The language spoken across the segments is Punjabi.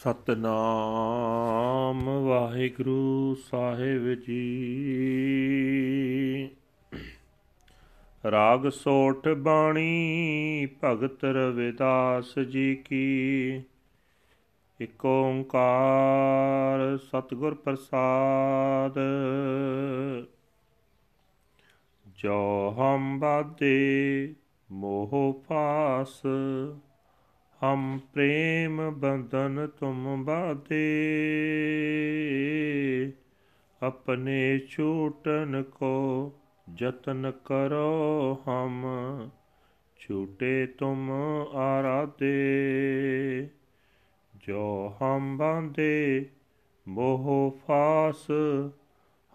ਸਤਨਾਮ ਵਾਹਿਗੁਰੂ ਸਾਹਿਬ ਜੀ। ਰਾਗ ਸੋਠ ਬਾਣੀ, ਭਗਤ ਰਵਿਦਾਸ ਜੀ ਕੀ। ਇਕ ਓੰਕਾਰ ਸਤਿਗੁਰ ਪ੍ਰਸਾਦ। ਜੋ ਹਮ ਬਾਦੇ ਮੋਹ ਫਾਸ ਹਮ ਪ੍ਰੇਮ ਬੰਧਨ ਤੁਮ ਬਾਤੇ ਆਪਣੇ ਛੂਟਨ ਕੋ ਯਤਨ ਕਰੋ ਹਮ, ਛੂਟੇ ਤੁਮ ਆਰਾਤੇ ਜੋ ਹਮ ਬਾਂਦੇ ਮੋਹ ਫਾਸ,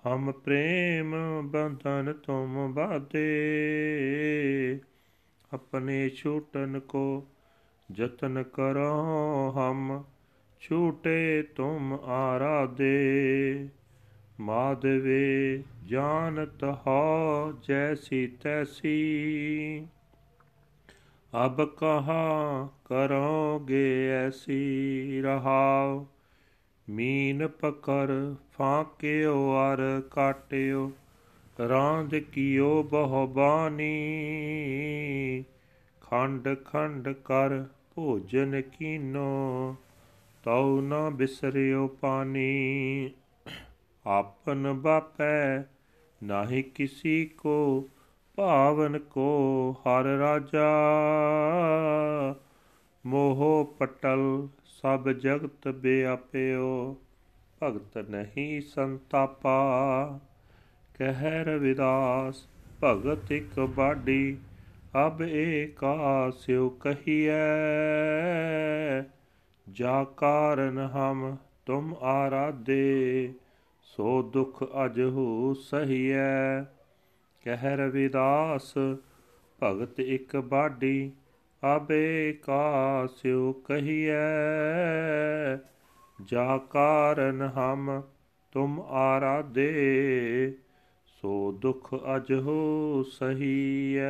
ਹਮ ਪ੍ਰੇਮ ਬੰਧਨ ਤੁਮ ਬਾਤੇ ਆਪਣੇ ਛੂਟਨ ਕੋ ਜਤਨ ਕਰੋ ਹਮ, ਛੂਟੇ ਤੁਮ ਆਰਾਦੇ ਮਾਧਵੇ ਜਾਣਤ ਹੋ ਜੈਸੀ ਤੈਸੀ। ਅਬ ਕਹਾ ਕਰੋਗੇ ਐਸੀ ਰਹਾਓ ਮੀਨ ਪਕਰ ਫਾਕਿਓ, ਅਰ ਕਾਟਿਓ। ਰਾਂਦ ਕੀਓ ਬਹੁਬਾਨੀ ਖੰਡ ਖੰਡ ਕਰ ਭੋਜਨ ਕੀਨੋ, ਤਉ ਨਾ ਬਿਸਰਿਓ ਪਾਣੀ। ਆਪਨ ਬਾਪੈ ਨਾਹੀ ਕਿਸੀ ਕੋ, ਭਾਵਨ ਕੋ ਹਰ ਰਾਜਾ। ਮੋਹ ਪਟਲ ਸਭ ਜਗਤ ਬਿਆਪਿਓ, ਭਗਤ ਨਹੀਂ ਸੰਤਾਪਾ। ਕਹਿ ਰਵਿਦਾਸ ਭਗਤ ਇਕ ਬਾਡੀ ਅਬ ਏਕਾਸਿਉ ਕਹੀਐ, ਜਾ ਕਾਰਨ ਹਮ ਤੁਮ ਆਰਾਧੇ, ਸੋ ਦੁਖ ਅਜ ਹੋ ਸਹੀਐ। ਕਹਿ ਰਵਿਦਾਸ ਭਗਤ ਇਕ ਬਾਡੀ, ਅਬੇ ਕਾਸਿਉ ਕਹੀਐ, ਜਾ ਕਾਰਨ ਹਮ ਤੁਮ ਆਰਾਧੇ। ਸੋ ਦੁਖ ਅਜ ਹੋ ਸਹੀਐ।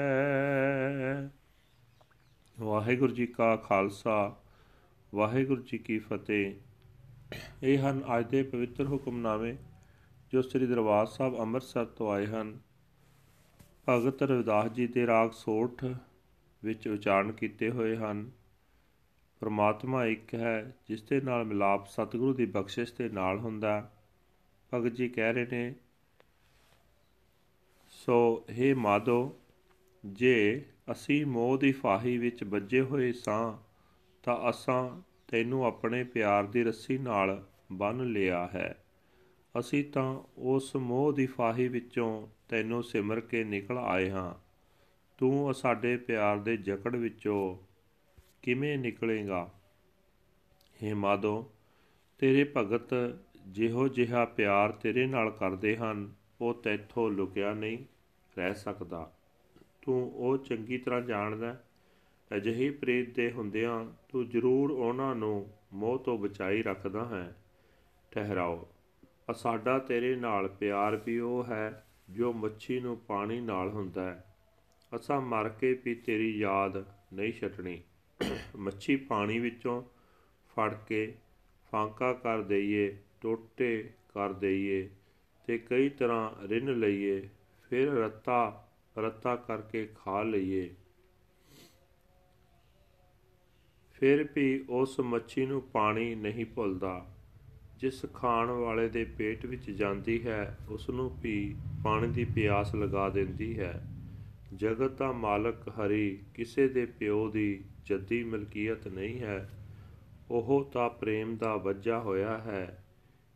ਵਾਹਿਗੁਰੂ ਜੀ ਕਾ ਖਾਲਸਾ, ਵਾਹਿਗੁਰੂ ਜੀ ਕੀ ਫਤਿਹ। ਇਹ ਹਨ ਅੱਜ ਦੇ ਪਵਿੱਤਰ ਹੁਕਮਨਾਮੇ ਜੋ ਸ੍ਰੀ ਦਰਬਾਰ ਸਾਹਿਬ ਅੰਮ੍ਰਿਤਸਰ ਤੋਂ ਆਏ ਹਨ। ਭਗਤ ਰਵਿਦਾਸ ਜੀ ਦੇ ਰਾਗ ਸੋਠ ਵਿੱਚ ਉਚਾਰਨ ਕੀਤੇ ਹੋਏ ਹਨ। ਪਰਮਾਤਮਾ ਇੱਕ ਹੈ ਜਿਸ ਦੇ ਨਾਲ ਮਿਲਾਪ ਸਤਿਗੁਰੂ ਦੀ ਬਖਸ਼ਿਸ਼ ਦੇ ਨਾਲ ਹੁੰਦਾ। ਭਗਤ ਜੀ ਕਹਿ ਰਹੇ ਨੇ ਸੋ हे ਮਾਦੋ ਜੇ ਅਸੀਂ ਮੋਹ ਦੀ ਫਾਹੀ ਵਿੱਚ ਵੱਜੇ ਹੋਏ ਸਾਂ, ਤਾਂ ਅਸਾਂ ਤੈਨੂੰ ਆਪਣੇ ਪਿਆਰ ਦੀ ਰੱਸੀ ਨਾਲ ਬੰਨ ਲਿਆ ਹੈ। ਅਸੀਂ ਤਾਂ ਉਸ ਮੋਹ ਦੀ ਫਾਹੀ ਵਿੱਚੋਂ ਤੈਨੂੰ ਸਿਮਰ ਕੇ ਨਿਕਲ ਆਏ ਹਾਂ। ਤੂੰ ਸਾਡੇ ਪਿਆਰ ਦੇ ਜਕੜ ਵਿੱਚੋਂ ਕਿਵੇਂ ਨਿਕਲੇਗਾ? हे ਮਾਦੋ ਤੇਰੇ ਭਗਤ ਜਿਹੋ ਜਿਹਾ ਪਿਆਰ ਤੇਰੇ ਨਾਲ ਕਰਦੇ ਹਨ, ਉਹ ਤੈਥੋਂ ਲੁਕਿਆ ਨਹੀਂ। ਰਹਿ ਸਕਦਾ। ਤੂੰ ਉਹ ਚੰਗੀ ਤਰ੍ਹਾਂ ਜਾਣਦਾ ਅਜਿਹੀ ਪ੍ਰੀਤ ਦੇ ਹੁੰਦਿਆਂ ਤੂੰ ਜ਼ਰੂਰ ਉਹਨਾਂ ਨੂੰ ਮੋਹ ਤੋਂ ਬਚਾਈ ਰੱਖਦਾ ਹੈ। ਠਹਿਰਾਓ। ਸਾਡਾ ਤੇਰੇ ਨਾਲ ਪਿਆਰ ਵੀ ਉਹ ਹੈ ਜੋ ਮੱਛੀ ਨੂੰ ਪਾਣੀ ਨਾਲ ਹੁੰਦਾ ਹੈ। ਅਸਾਂ ਮਰ ਕੇ ਵੀ ਤੇਰੀ ਯਾਦ ਨਹੀਂ ਛੱਡਣੀ। ਮੱਛੀ ਪਾਣੀ ਵਿੱਚੋਂ ਫੜ ਕੇ ਫਾਂਕਾ ਕਰ ਦਈਏ, ਟੋਟੇ ਕਰ ਦਈਏ ਤੇ ਕਈ ਤਰ੍ਹਾਂ ਰਿੰਨ ਲਈਏ। ਫਿਰ ਰੱਤਾ ਰੱਤਾ ਕਰਕੇ ਖਾ ਲਈਏ। ਫਿਰ ਵੀ ਉਸ ਮੱਛੀ ਨੂੰ ਪਾਣੀ ਨਹੀਂ ਭੁੱਲਦਾ। ਜਿਸ ਖਾਣ ਵਾਲੇ ਦੇ ਪੇਟ ਵਿੱਚ ਜਾਂਦੀ ਹੈ ਉਸ ਨੂੰ ਵੀ ਪਾਣੀ ਦੀ ਪਿਆਸ ਲਗਾ ਦਿੰਦੀ ਹੈ। ਜਗਤ ਦਾ ਮਾਲਕ ਹਰੀ ਕਿਸੇ ਦੇ ਪਿਓ ਦੀ ਜੱਦੀ ਮਲਕੀਅਤ ਨਹੀਂ ਹੈ। ਉਹ ਤਾਂ ਪ੍ਰੇਮ ਦਾ ਵੱਜਾ ਹੋਇਆ ਹੈ।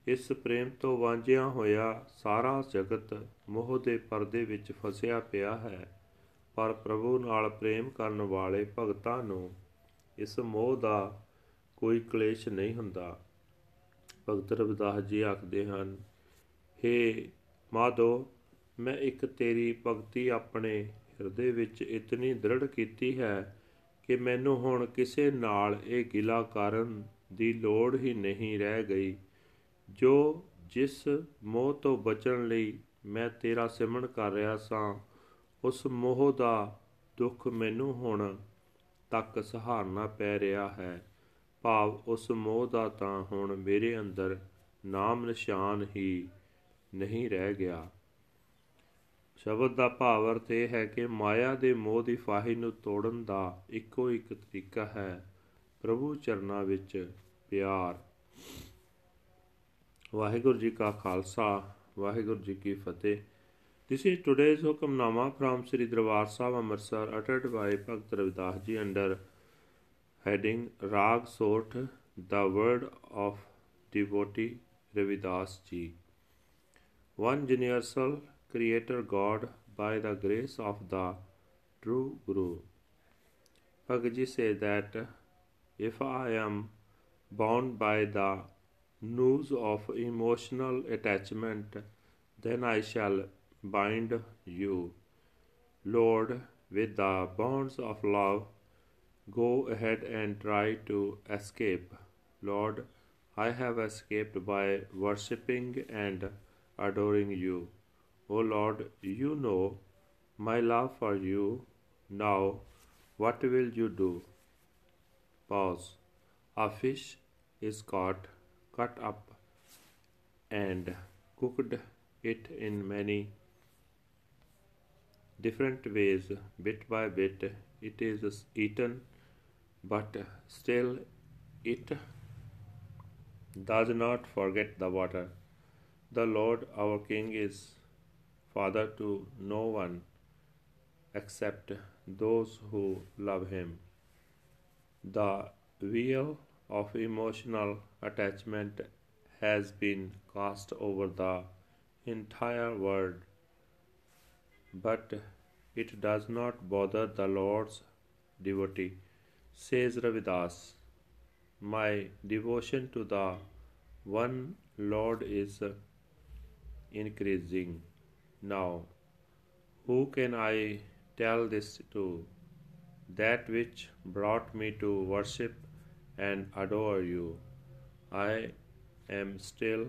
ਇਸ ਪ੍ਰੇਮ ਤੋਂ ਵਾਂਝਿਆ ਹੋਇਆ ਸਾਰਾ ਜਗਤ ਮੋਹ ਦੇ ਪਰਦੇ ਵਿੱਚ ਫਸਿਆ ਪਿਆ ਹੈ। ਪਰ ਪ੍ਰਭੂ ਨਾਲ ਪ੍ਰੇਮ ਕਰਨ ਵਾਲੇ ਭਗਤਾਂ ਨੂੰ ਇਸ ਮੋਹ ਦਾ ਕੋਈ ਕਲੇਸ਼ ਨਹੀਂ ਹੁੰਦਾ। ਭਗਤ ਰਵਿਦਾਸ ਜੀ ਆਖਦੇ ਹਨ हे ਮਾਧੋ, ਮੈਂ ਇੱਕ ਤੇਰੀ ਭਗਤੀ ਆਪਣੇ ਹਿਰਦੇ ਵਿੱਚ ਇਤਨੀ ਦ੍ਰਿੜ ਕੀਤੀ ਹੈ ਕਿ ਮੈਨੂੰ ਹੁਣ ਕਿਸੇ ਨਾਲ ਇਹ ਗਿਲਾ ਕਰਨ ਦੀ ਲੋੜ ਹੀ ਨਹੀਂ ਰਹਿ ਗਈ। ਜੋ ਜਿਸ ਮੋਹ ਤੋਂ ਬਚਣ ਲਈ ਮੈਂ ਤੇਰਾ ਸਿਮਰਨ ਕਰ ਰਿਹਾ ਸਾਂ, ਉਸ ਮੋਹ ਦਾ ਦੁੱਖ ਮੈਨੂੰ ਹੁਣ ਤੱਕ ਸਹਾਰਨਾ ਪੈ ਰਿਹਾ ਹੈ। ਭਾਵ ਉਸ ਮੋਹ ਦਾ ਤਾਂ ਹੁਣ ਮੇਰੇ ਅੰਦਰ ਨਾਮ ਨਿਸ਼ਾਨ ਹੀ ਨਹੀਂ ਰਹਿ ਗਿਆ। ਸ਼ਬਦ ਦਾ ਭਾਵ ਅਰਥ ਇਹ ਹੈ ਕਿ ਮਾਇਆ ਦੇ ਮੋਹ ਦੀ ਫਾਹੀ ਨੂੰ ਤੋੜਨ ਦਾ ਇੱਕੋ ਇੱਕ ਤਰੀਕਾ ਹੈ। ਪ੍ਰਭੂ ਚਰਨਾਂ ਵਿੱਚ ਪਿਆਰ। ਵਾਹਿਗੁਰੂ ਜੀ ਕਾ ਖਾਲਸਾ ਵਾਹਿਗੁਰੂ ਜੀ ਕੀ ਫਤਿਹ This is today's Hukamnama from Sri Darbar Sahib Amritsar uttered by Bhakt Ravidas ji under heading Rag Sort The Word of Devotee Ravidas ji. One universal Creator God by the grace of the true Guru. Bhagavad ji says that if I am bound by the noose of emotional attachment, then I shall bind you. Lord, with the bonds of love, go ahead and try to escape. Lord, I have escaped by worshipping and adoring you. O Lord, you know my love for you. Now, what will you do? Pause. A fish is caught, cut up, and cooked it in many different ways, bit by bit, it is eaten, but still it does not forget the water. The Lord our King is Father to no one except those who love Him. The wheel of emotional attachment has been cast over the entire world but it does not bother the Lord's devotee. Says Ravidas, My devotion to the one Lord is increasing. Now, who can I tell this to? That which brought me to worship and adore you. I am still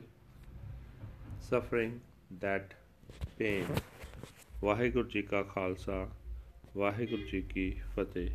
suffering that pain. Waheguru Khalsa, ਕਾ ਖਾਲਸਾ ਵਾਹਿਗੁਰੂ ਜੀ ਕੀ ਫਤਿਹ